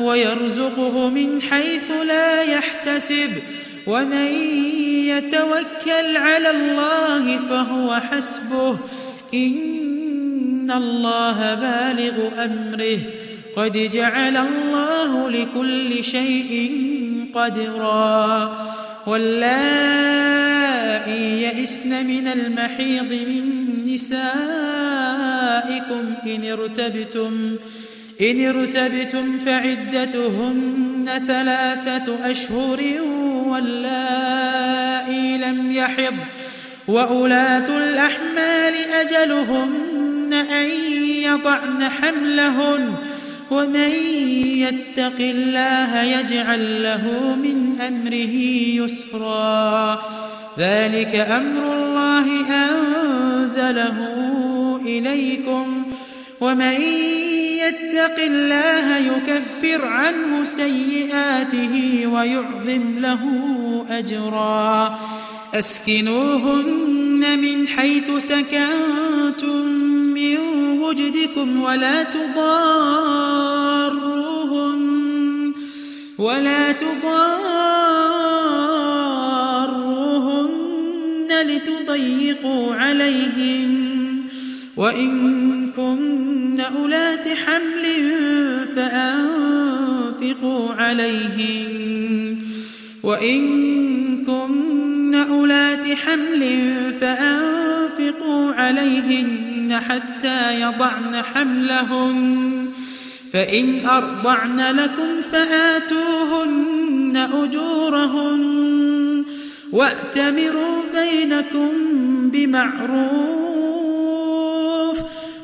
ويرزقه من حيث لا يحتسب. ومن يتوكل على الله فهو حسبه. إن الله بالغ أمره. قد جعل الله لكل شيء قدرا. واللائي يئسن من المحيض من نسائكم إن ارتبتم إن ارتبتم فعدتهن ثلاثة أشهر واللائي لم يحض وأولاة الأحمال أجلهن أن يضعن حملهن ومن يتق الله يجعل له من أمره يسرا ذلك أمر الله أنزله إليكم ومن يتق الله يكفر عنه سيئاته ويعظم له أجرا. أسكنوهن من حيث سكنتم من وجدكم ولا تضاروهن ولا تضاروهن لتضيقوا عليهن. وإن أولات حمل فأنفقوا عليهن. وإن كن أولات حمل فأنفقوا عليهن حتى يضعن حملهن. فإن أرضعن لكم فآتوهن أجورهن. وأتمروا بينكم بمعروف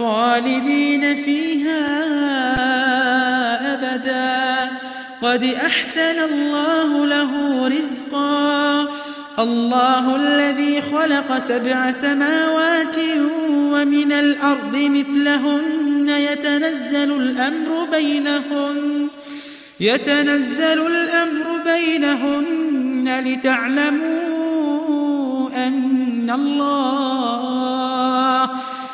خالدين فيها أبدا. قد أحسن الله له رزقا. الله الذي خلق سبع سماوات ومن الأرض مثلهن. يتنزل الأمر بينهن يتنزل الأمر بينهن لتعلموا أن الله